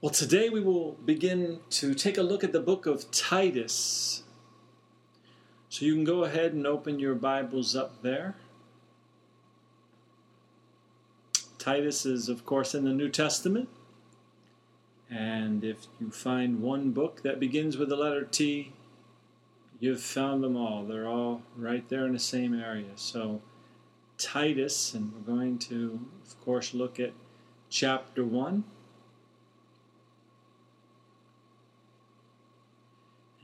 Well, today we will begin to take a look at the book of Titus. So you can go ahead and open your Bibles up there. Titus is, of course, in the New Testament. And if you find one book that begins with the letter T, you've found them all. They're all right there in the same area. So, Titus, and we're going to, of course, look at chapter 1.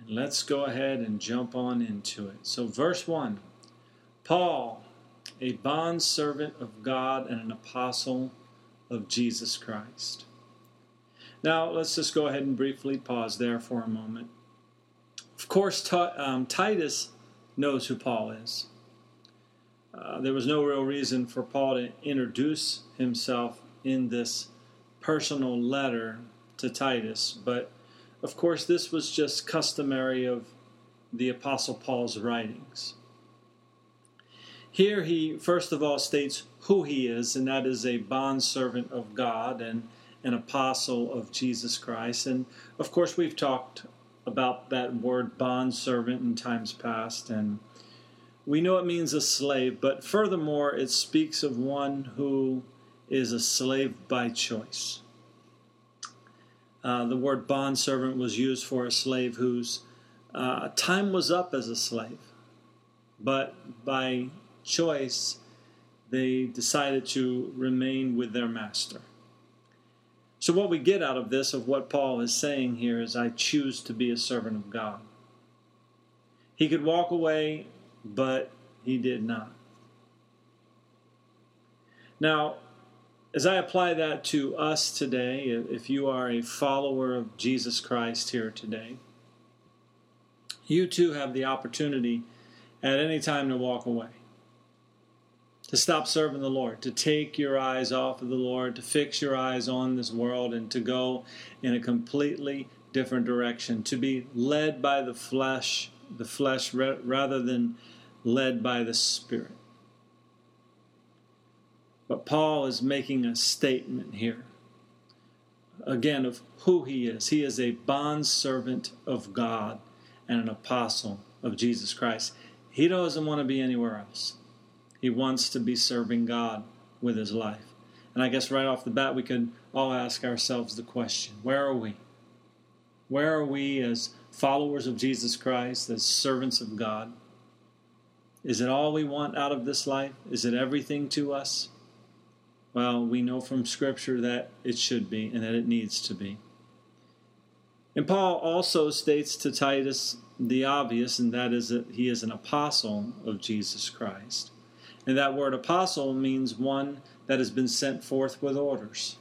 And let's go ahead and jump on into it. So, verse 1 Paul, a bondservant of God and an apostle of Jesus Christ. Now, let's just go ahead and briefly pause there for a moment. Of course, um, Titus knows who Paul is. Uh, there was no real reason for Paul to introduce himself in this personal letter to Titus, but of course, this was just customary of the Apostle Paul's writings. Here he first of all states who he is, and that is a bondservant of God and an apostle of Jesus Christ. And of course, we've talked about that word bondservant in times past, and we know it means a slave, but furthermore, it speaks of one who is a slave by choice. Uh, the word bondservant was used for a slave whose uh, time was up as a slave, but by choice they decided to remain with their master. So, what we get out of this, of what Paul is saying here, is I choose to be a servant of God. He could walk away, but he did not. Now, as I apply that to us today, if you are a follower of Jesus Christ here today, you too have the opportunity at any time to walk away, to stop serving the Lord, to take your eyes off of the Lord, to fix your eyes on this world, and to go in a completely different direction, to be led by the flesh, the flesh rather than led by the Spirit. But Paul is making a statement here, again, of who he is. He is a bondservant of God and an apostle of Jesus Christ. He doesn't want to be anywhere else. He wants to be serving God with his life. And I guess right off the bat, we could all ask ourselves the question where are we? Where are we as followers of Jesus Christ, as servants of God? Is it all we want out of this life? Is it everything to us? Well, we know from Scripture that it should be and that it needs to be. And Paul also states to Titus the obvious, and that is that he is an apostle of Jesus Christ. And that word apostle means one that has been sent forth with orders.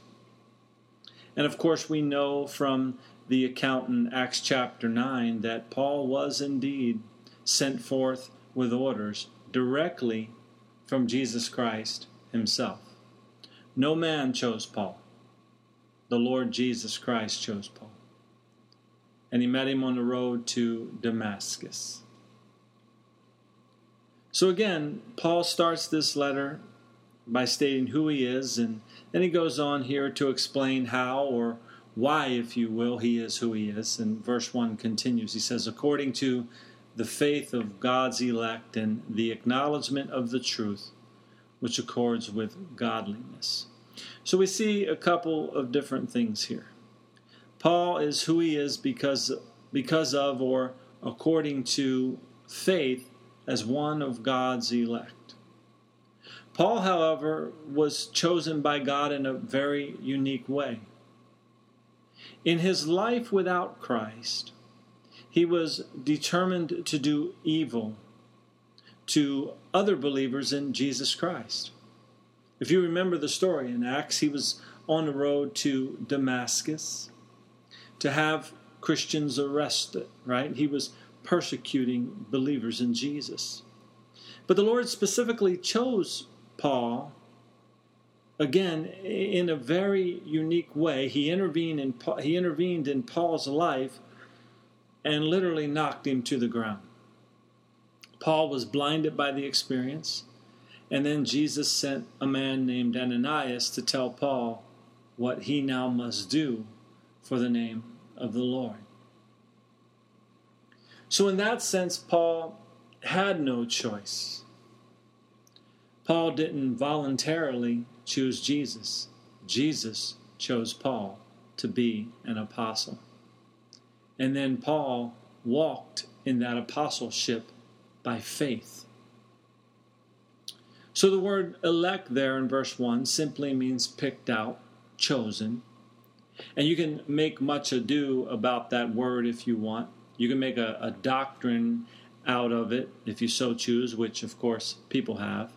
And of course, we know from the account in Acts chapter 9 that Paul was indeed sent forth with orders directly from Jesus Christ himself. No man chose Paul. The Lord Jesus Christ chose Paul. And he met him on the road to Damascus. So again, Paul starts this letter by stating who he is, and then he goes on here to explain how or why, if you will, he is who he is. And verse 1 continues. He says, According to the faith of God's elect and the acknowledgement of the truth which accords with godliness. So we see a couple of different things here. Paul is who he is because because of or according to faith as one of God's elect. Paul, however, was chosen by God in a very unique way. In his life without Christ, he was determined to do evil to other believers in Jesus Christ. If you remember the story in Acts, he was on the road to Damascus to have Christians arrested, right? He was persecuting believers in Jesus. But the Lord specifically chose Paul again in a very unique way. He intervened in he intervened in Paul's life and literally knocked him to the ground. Paul was blinded by the experience. And then Jesus sent a man named Ananias to tell Paul what he now must do for the name of the Lord. So, in that sense, Paul had no choice. Paul didn't voluntarily choose Jesus, Jesus chose Paul to be an apostle. And then Paul walked in that apostleship by faith. So the word elect there in verse 1 simply means picked out, chosen. And you can make much ado about that word if you want. You can make a, a doctrine out of it if you so choose, which of course people have.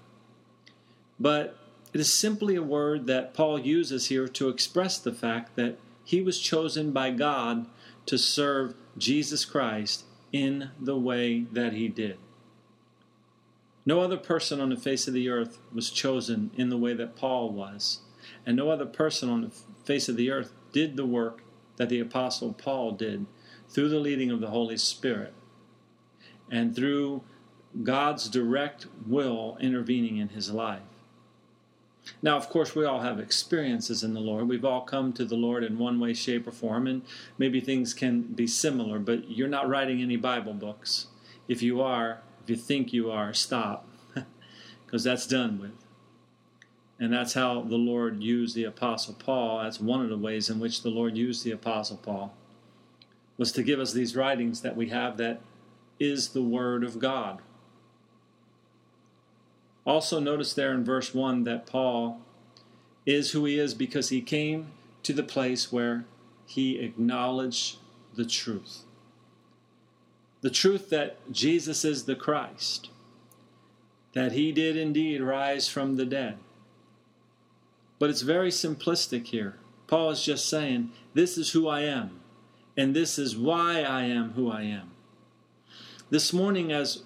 But it is simply a word that Paul uses here to express the fact that he was chosen by God to serve Jesus Christ in the way that he did. No other person on the face of the earth was chosen in the way that Paul was, and no other person on the face of the earth did the work that the Apostle Paul did through the leading of the Holy Spirit and through God's direct will intervening in his life. Now, of course, we all have experiences in the Lord. We've all come to the Lord in one way, shape, or form, and maybe things can be similar, but you're not writing any Bible books. If you are, if you think you are, stop, because that's done with. And that's how the Lord used the Apostle Paul. That's one of the ways in which the Lord used the Apostle Paul, was to give us these writings that we have that is the Word of God. Also, notice there in verse 1 that Paul is who he is because he came to the place where he acknowledged the truth. The truth that Jesus is the Christ, that he did indeed rise from the dead. But it's very simplistic here. Paul is just saying, This is who I am, and this is why I am who I am. This morning, as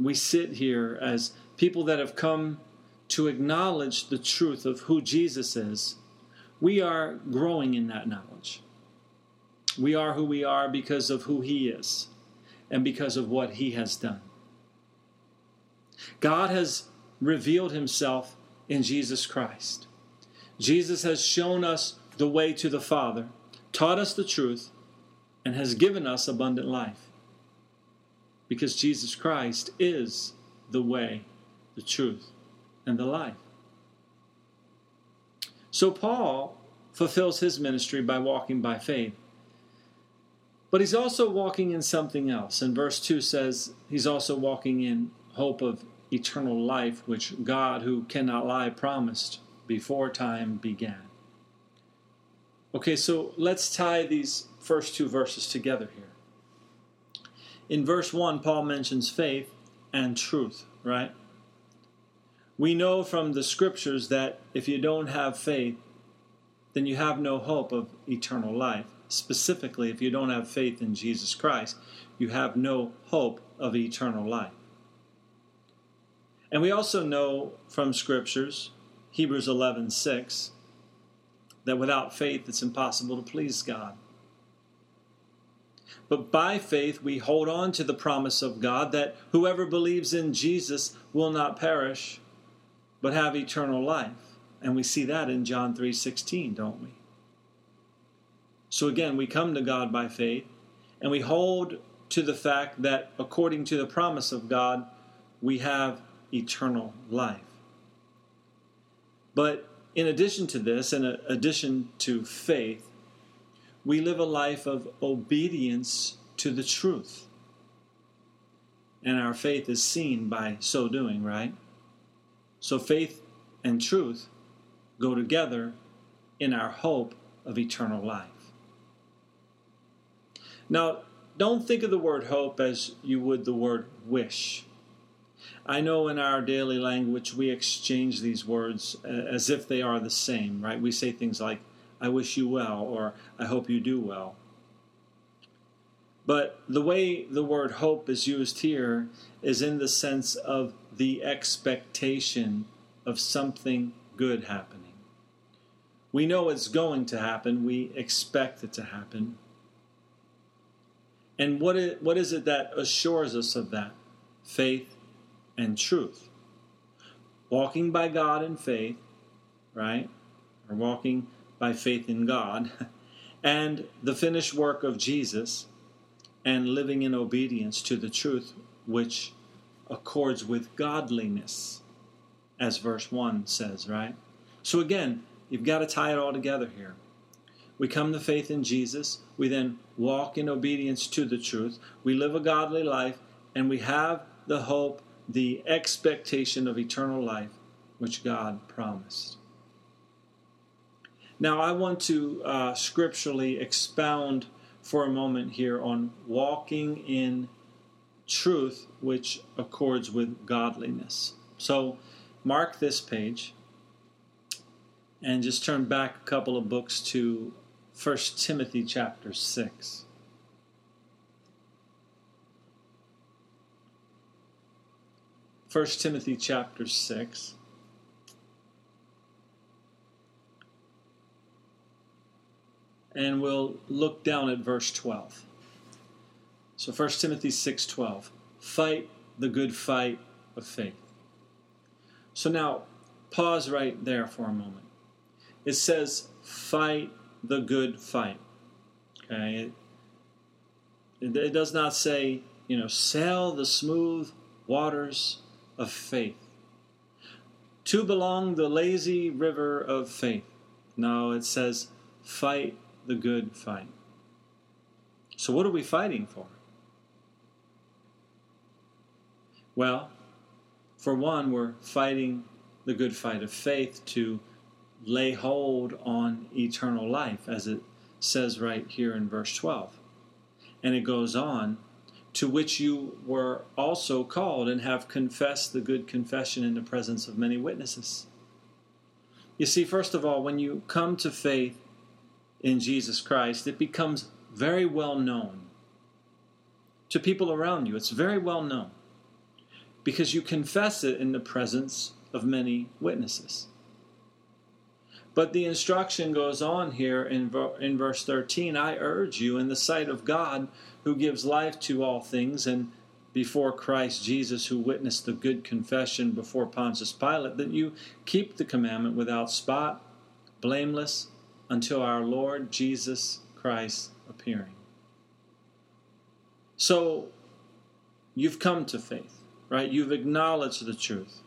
we sit here as people that have come to acknowledge the truth of who Jesus is, we are growing in that knowledge. We are who we are because of who He is and because of what He has done. God has revealed Himself in Jesus Christ. Jesus has shown us the way to the Father, taught us the truth, and has given us abundant life. Because Jesus Christ is the way the truth, and the life. So Paul fulfills his ministry by walking by faith. But he's also walking in something else. And verse 2 says he's also walking in hope of eternal life, which God, who cannot lie, promised before time began. Okay, so let's tie these first two verses together here. In verse 1, Paul mentions faith and truth, right? We know from the scriptures that if you don't have faith, then you have no hope of eternal life. Specifically, if you don't have faith in Jesus Christ, you have no hope of eternal life. And we also know from scriptures, Hebrews 11:6, that without faith it's impossible to please God. But by faith we hold on to the promise of God that whoever believes in Jesus will not perish but have eternal life. And we see that in John 3:16, don't we? So again, we come to God by faith and we hold to the fact that according to the promise of God, we have eternal life. But in addition to this, in addition to faith, we live a life of obedience to the truth. And our faith is seen by so doing, right? So faith and truth go together in our hope of eternal life. Now, don't think of the word hope as you would the word wish. I know in our daily language we exchange these words uh, as if they are the same, right? We say things like, I wish you well, or I hope you do well. But the way the word hope is used here is in the sense of the expectation of something good happening. We know it's going to happen, we expect it to happen. And what is, what is it that assures us of that? Faith and truth. Walking by God in faith, right? Or walking by faith in God, and the finished work of Jesus and living in obedience to the truth which accords with godliness, as verse 1 says, right? So again, you've got to tie it all together here. We come to faith in Jesus. We then walk in obedience to the truth. We live a godly life, and we have the hope, the expectation of eternal life, which God promised. Now, I want to uh, scripturally expound for a moment here on walking in truth which accords with godliness. So, mark this page and just turn back a couple of books to 1 Timothy chapter 6. First Timothy chapter 6. And we'll look down at verse 12. So 1 Timothy 6:12. Fight the good fight of faith. So now pause right there for a moment. It says fight the good fight. Okay? It, it does not say, you know, sail the smooth waters of faith. To belong the lazy river of faith. No, it says fight the good fight. So what are we fighting for? Well, for one, we're fighting the good fight of faith to lay hold on eternal life, as it says right here in verse 12. And it goes on, to which you were also called and have confessed the good confession in the presence of many witnesses. You see, first of all, when you come to faith in Jesus Christ, it becomes very well known to people around you. It's very well known because you confess it in the presence of many witnesses. But the instruction goes on here in, in verse 13 I urge you, in the sight of God, who gives life to all things, and before Christ Jesus, who witnessed the good confession before Pontius Pilate, that you keep the commandment without spot, blameless, until our Lord Jesus Christ appearing. So, you've come to faith, right? You've acknowledged the truth.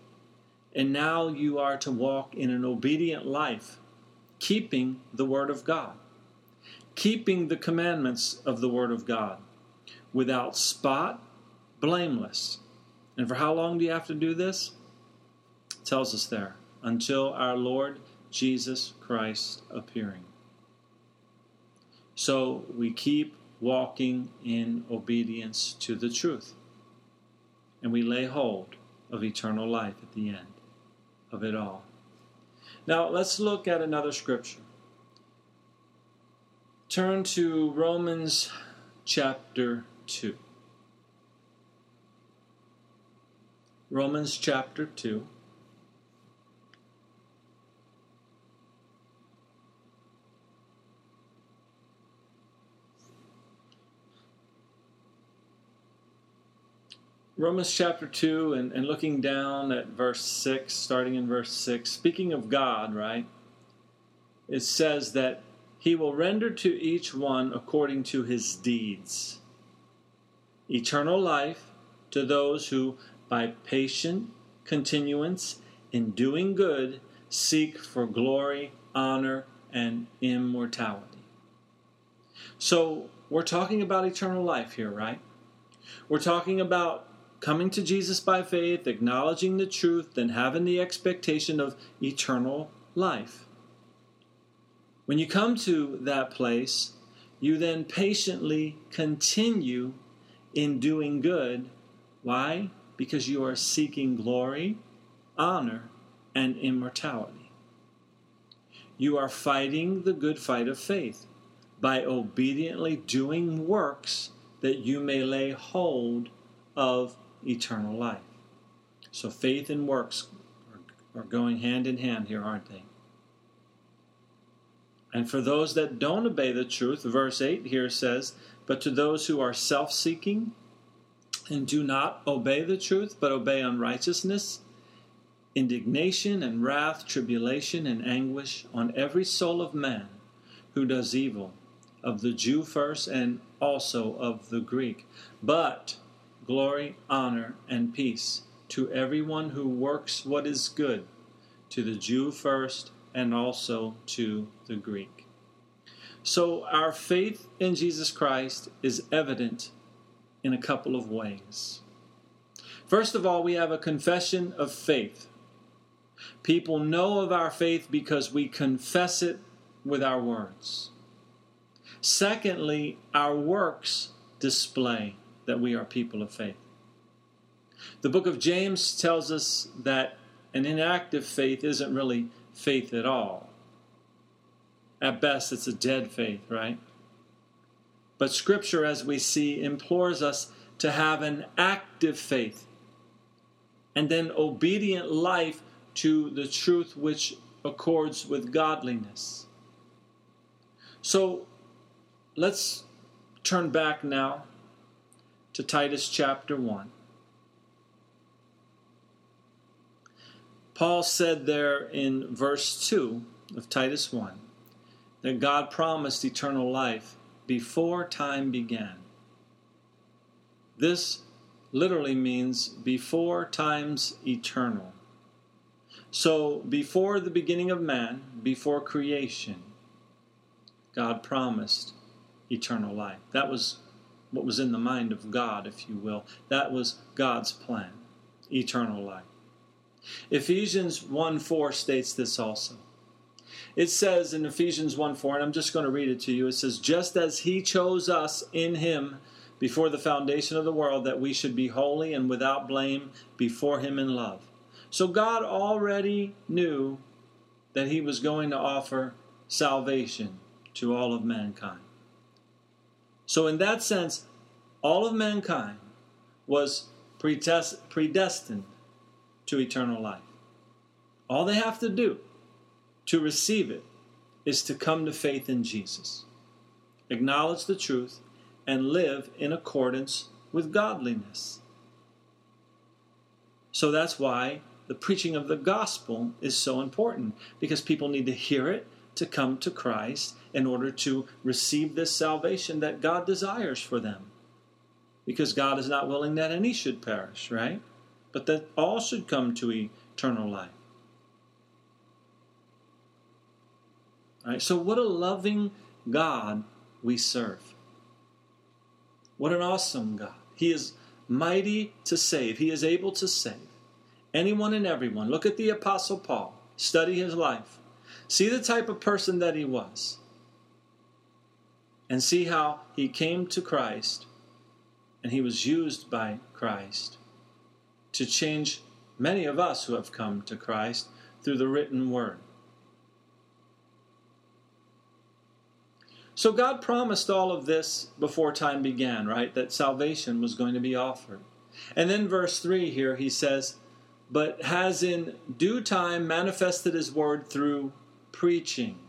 And now you are to walk in an obedient life keeping the Word of God, keeping the commandments of the Word of God without spot, blameless. And for how long do you have to do this? It tells us there until our Lord Jesus Christ appearing. So we keep walking in obedience to the truth. And we lay hold of eternal life at the end of it all. Now, let's look at another scripture. Turn to Romans chapter 2. Romans chapter 2. Romans chapter 2 and, and looking down at verse 6, starting in verse 6, speaking of God, right? It says that he will render to each one according to his deeds. Eternal life to those who, by patient continuance in doing good, seek for glory, honor, and immortality. So, we're talking about eternal life here, right? We're talking about coming to Jesus by faith, acknowledging the truth, then having the expectation of eternal life. When you come to that place, you then patiently continue in doing good. Why? Because you are seeking glory, honor, and immortality. You are fighting the good fight of faith by obediently doing works that you may lay hold of eternal life. So faith and works are, are going hand in hand here, aren't they? And for those that don't obey the truth, verse 8 here says, But to those who are self seeking and do not obey the truth, but obey unrighteousness, indignation and wrath, tribulation and anguish on every soul of man who does evil, of the Jew first and also of the Greek. But glory, honor, and peace to everyone who works what is good, to the Jew first and also to the Greek. So our faith in Jesus Christ is evident in a couple of ways. First of all, we have a confession of faith. People know of our faith because we confess it with our words. Secondly, our works display that we are people of faith. The book of James tells us that an inactive faith isn't really faith at all. At best, it's a dead faith, right? But Scripture, as we see, implores us to have an active faith and then obedient life to the truth which accords with godliness. So let's turn back now to Titus chapter 1. Paul said there in verse 2 of Titus 1 that God promised eternal life before time began. This literally means before times eternal. So, before the beginning of man, before creation, God promised eternal life. That was what was in the mind of God, if you will. That was God's plan eternal life. Ephesians 1 4 states this also. It says in Ephesians 1 4, and I'm just going to read it to you. It says, Just as He chose us in Him before the foundation of the world, that we should be holy and without blame before Him in love. So God already knew that He was going to offer salvation to all of mankind. So, in that sense, all of mankind was predestined to eternal life. All they have to do to receive it is to come to faith in Jesus, acknowledge the truth, and live in accordance with godliness. So that's why the preaching of the gospel is so important because people need to hear it to come to Christ in order to receive this salvation that God desires for them. Because God is not willing that any should perish, right? But that all should come to eternal life. All right, so what a loving God we serve. What an awesome God. He is mighty to save. He is able to save anyone and everyone. Look at the Apostle Paul. Study his life. See the type of person that he was. And see how he came to Christ and he was used by Christ to change many of us who have come to Christ through the written word. So God promised all of this before time began, right? That salvation was going to be offered. And then verse 3 here, he says, But has in due time manifested his word through preaching,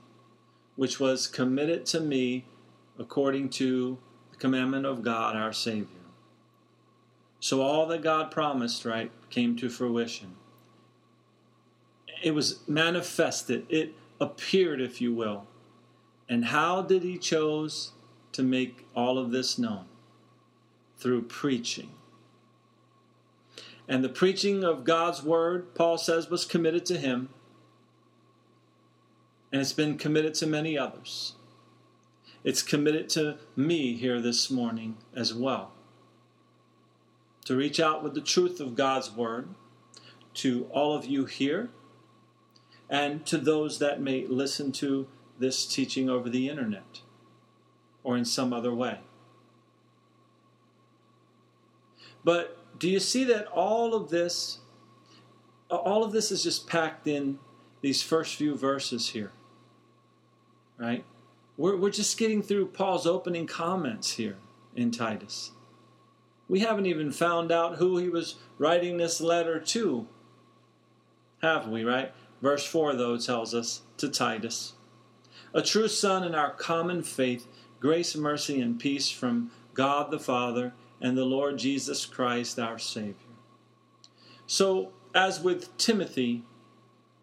which was committed to me according to the commandment of God our Savior. So all that God promised, right, came to fruition. It was manifested, it appeared, if you will. And how did he chose to make all of this known? Through preaching. And the preaching of God's word, Paul says, was committed to him and it's been committed to many others. It's committed to me here this morning as well. To reach out with the truth of God's Word to all of you here and to those that may listen to this teaching over the internet or in some other way. But do you see that all of this all of this is just packed in these first few verses here? right? We're, we're just getting through Paul's opening comments here in Titus. We haven't even found out who he was writing this letter to, have we, right? Verse 4, though, tells us to Titus, a true son in our common faith, grace, mercy, and peace from God the Father and the Lord Jesus Christ, our Savior. So, as with Timothy,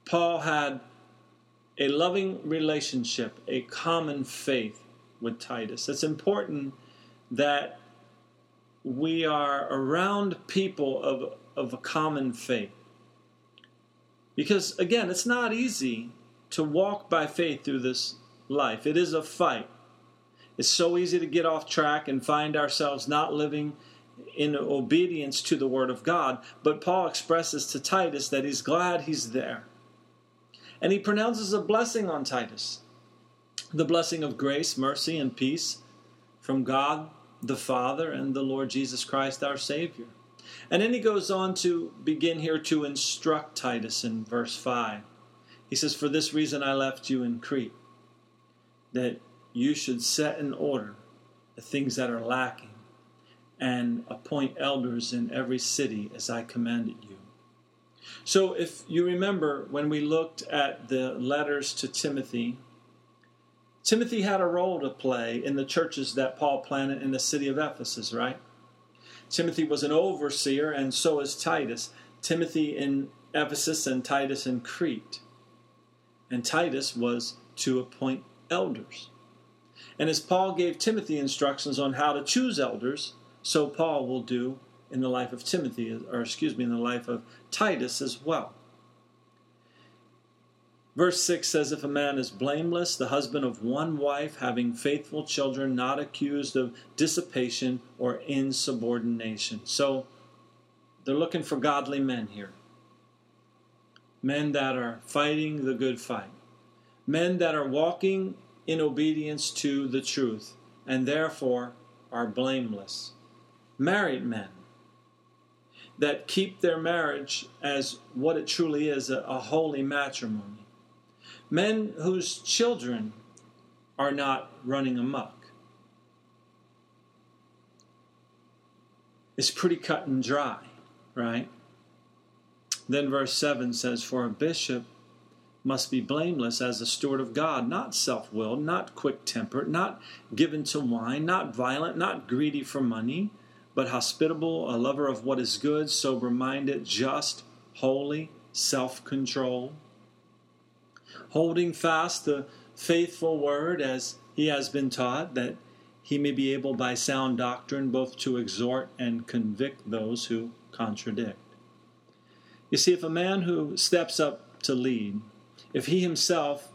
Paul had a loving relationship, a common faith with Titus. It's important that we are around people of, of a common faith. Because, again, it's not easy to walk by faith through this life, it is a fight. It's so easy to get off track and find ourselves not living in obedience to the Word of God. But Paul expresses to Titus that he's glad he's there. And he pronounces a blessing on Titus the blessing of grace, mercy, and peace from God the Father and the Lord Jesus Christ our Savior. And then he goes on to begin here to instruct Titus in verse 5. He says, For this reason I left you in Crete, that you should set in order the things that are lacking and appoint elders in every city as I commanded you. So, if you remember when we looked at the letters to Timothy, Timothy had a role to play in the churches that Paul planted in the city of Ephesus, right? Timothy was an overseer, and so is Titus. Timothy in Ephesus and Titus in Crete. And Titus was to appoint elders. And as Paul gave Timothy instructions on how to choose elders, so Paul will do in the life of Timothy, or excuse me, in the life of Titus as well. Verse 6 says, If a man is blameless, the husband of one wife, having faithful children, not accused of dissipation or insubordination. So they're looking for godly men here. Men that are fighting the good fight. Men that are walking in obedience to the truth and therefore are blameless. Married men that keep their marriage as what it truly is a, a holy matrimony men whose children are not running amok. It's pretty cut and dry, right? Then verse 7 says, For a bishop must be blameless as a steward of God, not self willed, not quick tempered, not given to wine, not violent, not greedy for money, but hospitable, a lover of what is good, sober minded, just, holy, self controlled holding fast the faithful word as he has been taught, that he may be able by sound doctrine both to exhort and convict those who contradict. You see, if a man who steps up to lead, if he himself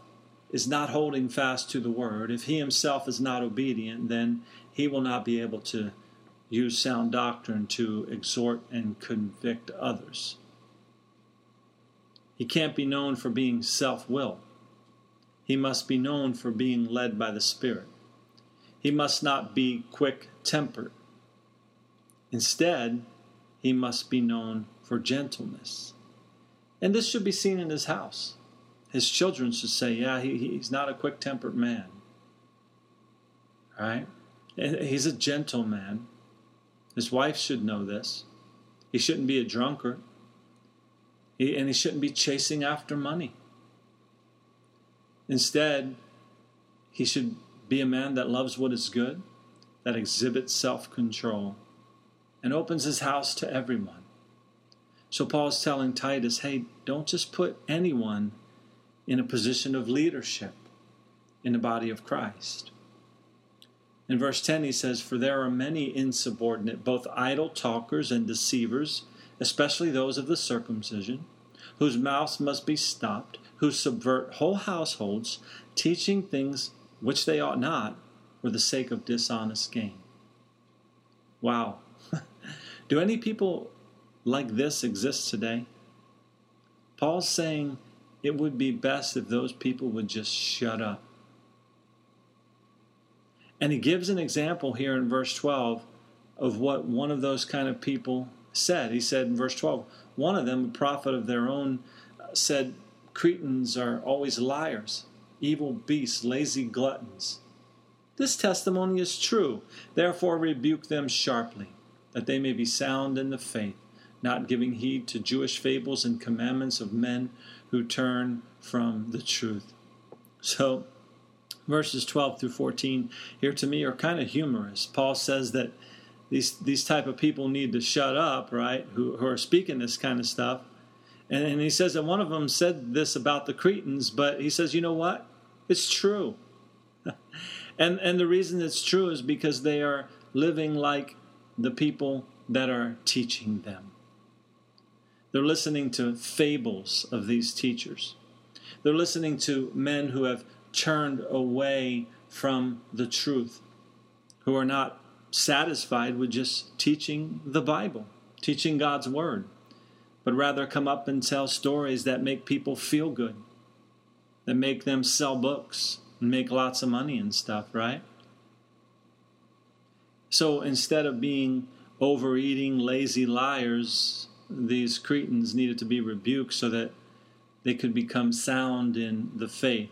is not holding fast to the word, if he himself is not obedient, then he will not be able to use sound doctrine to exhort and convict others. He can't be known for being self willed. He must be known for being led by the Spirit. He must not be quick tempered. Instead, he must be known for gentleness. And this should be seen in his house. His children should say, Yeah, he, he's not a quick tempered man. Right? He's a gentle man. His wife should know this. He shouldn't be a drunkard. He, and he shouldn't be chasing after money. Instead, he should be a man that loves what is good, that exhibits self control, and opens his house to everyone. So Paul is telling Titus, hey, don't just put anyone in a position of leadership in the body of Christ. In verse 10, he says, For there are many insubordinate, both idle talkers and deceivers, especially those of the circumcision, whose mouths must be stopped who subvert whole households, teaching things which they ought not for the sake of dishonest gain. Wow. Do any people like this exist today? Paul's saying it would be best if those people would just shut up. And he gives an example here in verse 12 of what one of those kind of people said. He said in verse 12, one of them, a prophet of their own, said, Cretans are always liars, evil beasts, lazy gluttons. This testimony is true. Therefore, rebuke them sharply, that they may be sound in the faith, not giving heed to Jewish fables and commandments of men who turn from the truth. So, verses 12 through 14 here to me are kind of humorous. Paul says that these these type of people need to shut up, right? Who, who are speaking this kind of stuff. And, and he says that one of them said this about the Cretans, but he says, you know what? It's true. And and the reason it's true is because they are living like the people that are teaching them. They're listening to fables of these teachers. They're listening to men who have turned away from the truth, who are not satisfied with just teaching the Bible, teaching God's Word, but rather come up and tell stories that make people feel good, that make them sell books and make lots of money and stuff, right? So instead of being overeating, lazy liars, these Cretans needed to be rebuked so that they could become sound in the faith.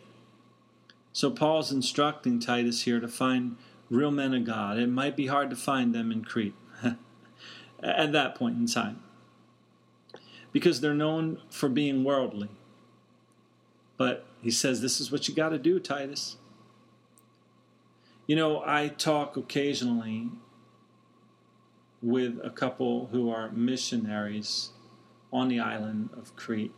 So Paul's instructing Titus here to find real men of God. It might be hard to find them in Crete at that point in time because they're known for being worldly. But he says, This is what you got to do, Titus. You know, I talk occasionally with a couple who are missionaries on the island of Crete.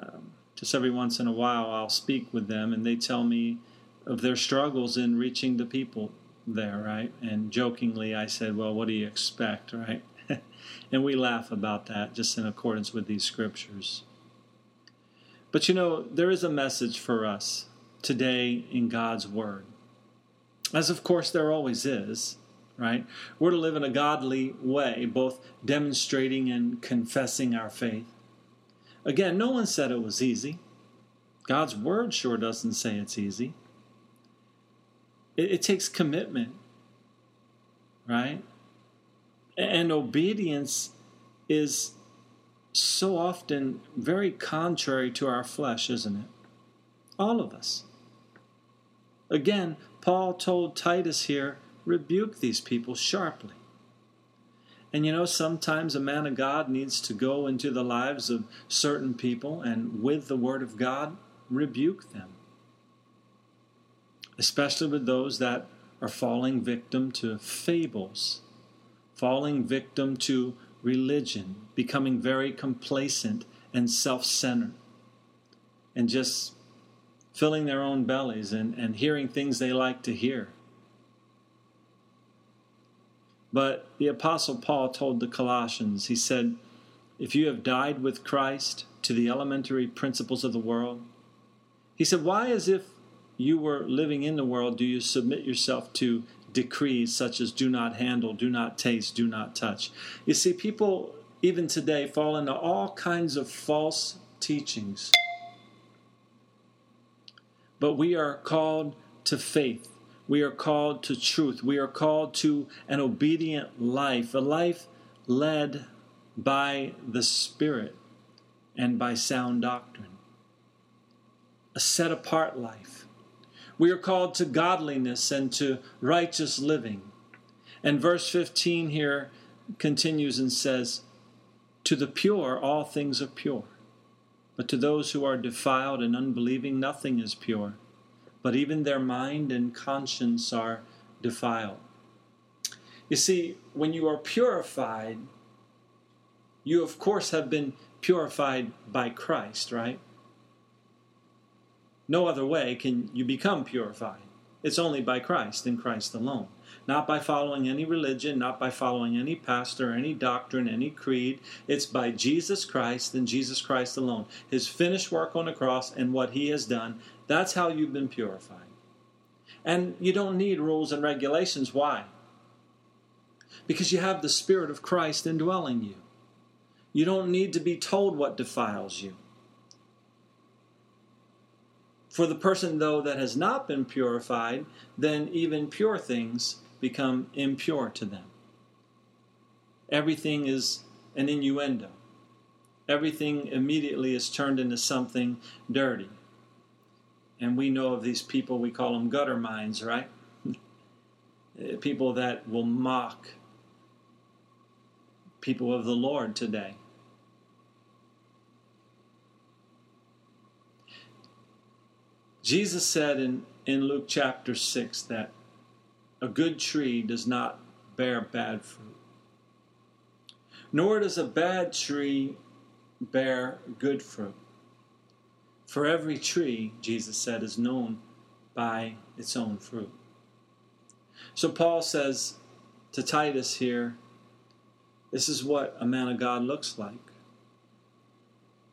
Um, just every once in a while, I'll speak with them, and they tell me of their struggles in reaching the people there, right? And jokingly, I said, Well, what do you expect, right? and we laugh about that just in accordance with these scriptures. But you know, there is a message for us today in God's Word. As of course there always is, right? We're to live in a godly way, both demonstrating and confessing our faith. Again, no one said it was easy. God's Word sure doesn't say it's easy. It, it takes commitment, right? And obedience is so often very contrary to our flesh, isn't it? All of us. Again, Paul told Titus here rebuke these people sharply. And you know, sometimes a man of God needs to go into the lives of certain people and, with the Word of God, rebuke them especially with those that are falling victim to fables, falling victim to religion, becoming very complacent and self centered, and just filling their own bellies and, and hearing things they like to hear. But the Apostle Paul told the Colossians, he said, If you have died with Christ to the elementary principles of the world, he said, Why, as if you were living in the world, do you submit yourself to decrees such as do not handle, do not taste, do not touch? You see, people even today fall into all kinds of false teachings. But we are called to faith. We are called to truth. We are called to an obedient life, a life led by the Spirit and by sound doctrine, a set apart life. We are called to godliness and to righteous living. And verse 15 here continues and says, To the pure, all things are pure. But to those who are defiled and unbelieving, nothing is pure. But even their mind and conscience are defiled. You see, when you are purified, you of course have been purified by Christ, right? No other way can you become purified. It's only by Christ and Christ alone. Not by following any religion, not by following any pastor, any doctrine, any creed. It's by Jesus Christ and Jesus Christ alone. His finished work on the cross and what he has done. That's how you've been purified. And you don't need rules and regulations. Why? Because you have the Spirit of Christ indwelling you. You don't need to be told what defiles you. For the person, though, that has not been purified, then even pure things become impure to them. Everything is an innuendo. Everything immediately is turned into something dirty. And we know of these people, we call them gutter minds, right? Uh, people that will mock people of the Lord today. Jesus said in, in Luke chapter 6 that a good tree does not bear bad fruit, nor does a bad tree bear good fruit. For every tree, Jesus said, is known by its own fruit. So Paul says to Titus here, this is what a man of God looks like.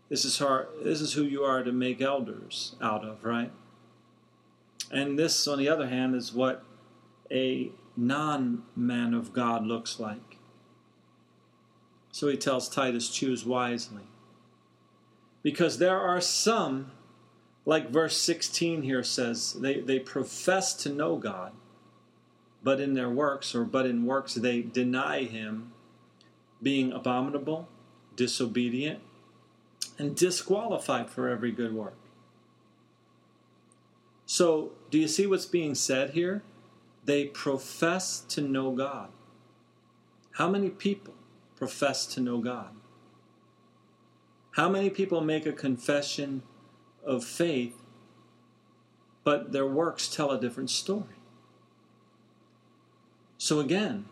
This is, how, this is who you are to make elders out of, right? And this, on the other hand, is what a non man of God looks like. So he tells Titus, choose wisely. Because there are some, like verse 16 here says, they, they profess to know God, but in their works, or but in works, they deny him, being abominable, disobedient, and disqualified for every good work. So, do you see what's being said here? They profess to know God. How many people profess to know God? How many people make a confession of faith, but their works tell a different story? So, again,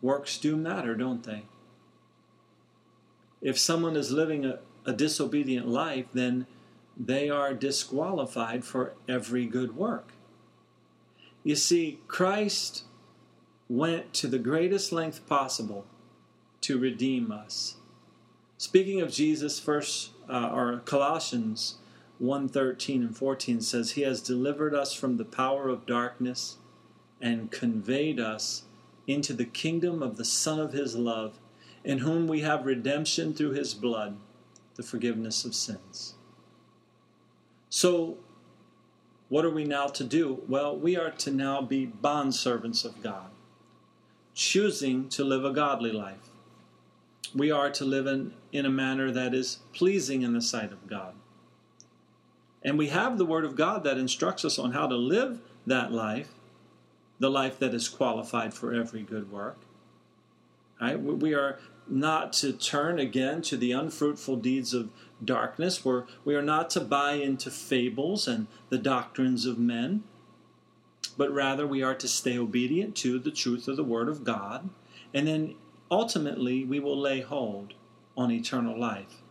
works do matter, don't they? If someone is living a, a disobedient life, then they are disqualified for every good work. You see, Christ went to the greatest length possible to redeem us. Speaking of Jesus, first uh, or Colossians 1:13 and 14 says he has delivered us from the power of darkness and conveyed us into the kingdom of the son of his love in whom we have redemption through his blood the forgiveness of sins. So, what are we now to do? Well, we are to now be bondservants of God, choosing to live a godly life. We are to live in, in a manner that is pleasing in the sight of God. And we have the Word of God that instructs us on how to live that life, the life that is qualified for every good work. Right? We are not to turn again to the unfruitful deeds of darkness, where we are not to buy into fables and the doctrines of men, but rather we are to stay obedient to the truth of the Word of God, and then ultimately we will lay hold on eternal life,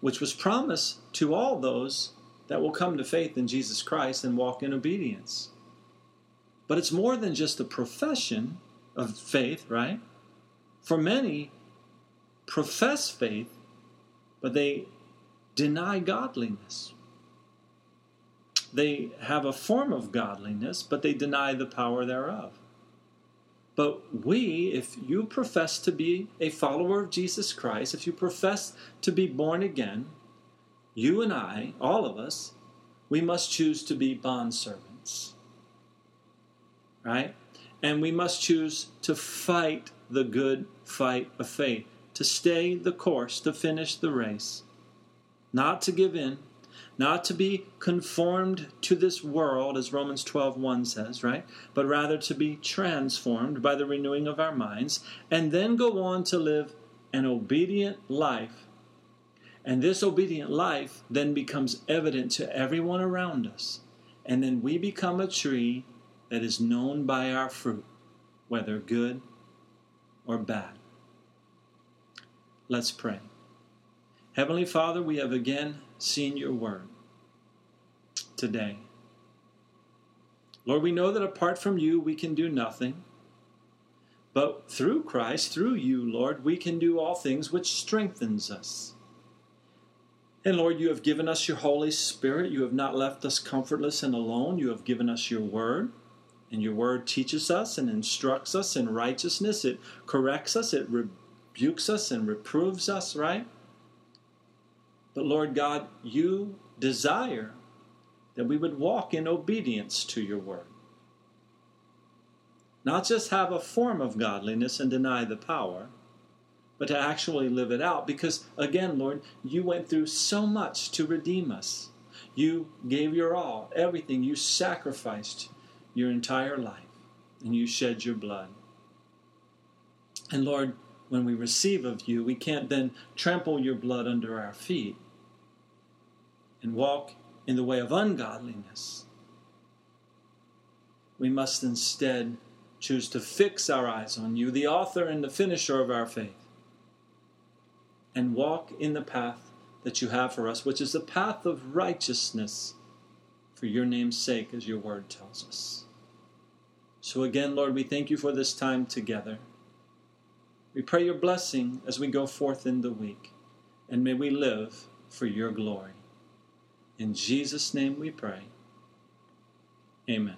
which was promised to all those that will come to faith in Jesus Christ and walk in obedience. But it's more than just a profession of faith, right? For many, profess faith, but they deny godliness. They have a form of godliness, but they deny the power thereof. But we, if you profess to be a follower of Jesus Christ, if you profess to be born again, you and I, all of us, we must choose to be bondservants. Right? And we must choose to fight the good fight of faith to stay the course, to finish the race, not to give in, not to be conformed to this world, as Romans 12:1 says, right? But rather to be transformed by the renewing of our minds, and then go on to live an obedient life. And this obedient life then becomes evident to everyone around us. And then we become a tree that is known by our fruit, whether good or bad. Let's pray. Heavenly Father, we have again seen your word today. Lord, we know that apart from you, we can do nothing. But through Christ, through you, Lord, we can do all things which strengthens us. And Lord, you have given us your Holy Spirit. You have not left us comfortless and alone. You have given us your word. And your word teaches us and instructs us in righteousness. It corrects us. It rebukes us and reproves us, right? But Lord God, you desire that we would walk in obedience to your word. Not just have a form of godliness and deny the power, but to actually live it out. Because again, Lord, you went through so much to redeem us. You gave your all, everything. You sacrificed your entire life, and you shed your blood. And Lord, when we receive of you, we can't then trample your blood under our feet and walk in the way of ungodliness. We must instead choose to fix our eyes on you, the author and the finisher of our faith, and walk in the path that you have for us, which is the path of righteousness for your name's sake, as your word tells us. So again, Lord, we thank you for this time together. We pray your blessing as we go forth in the week, and may we live for your glory. In Jesus' name we pray. Amen.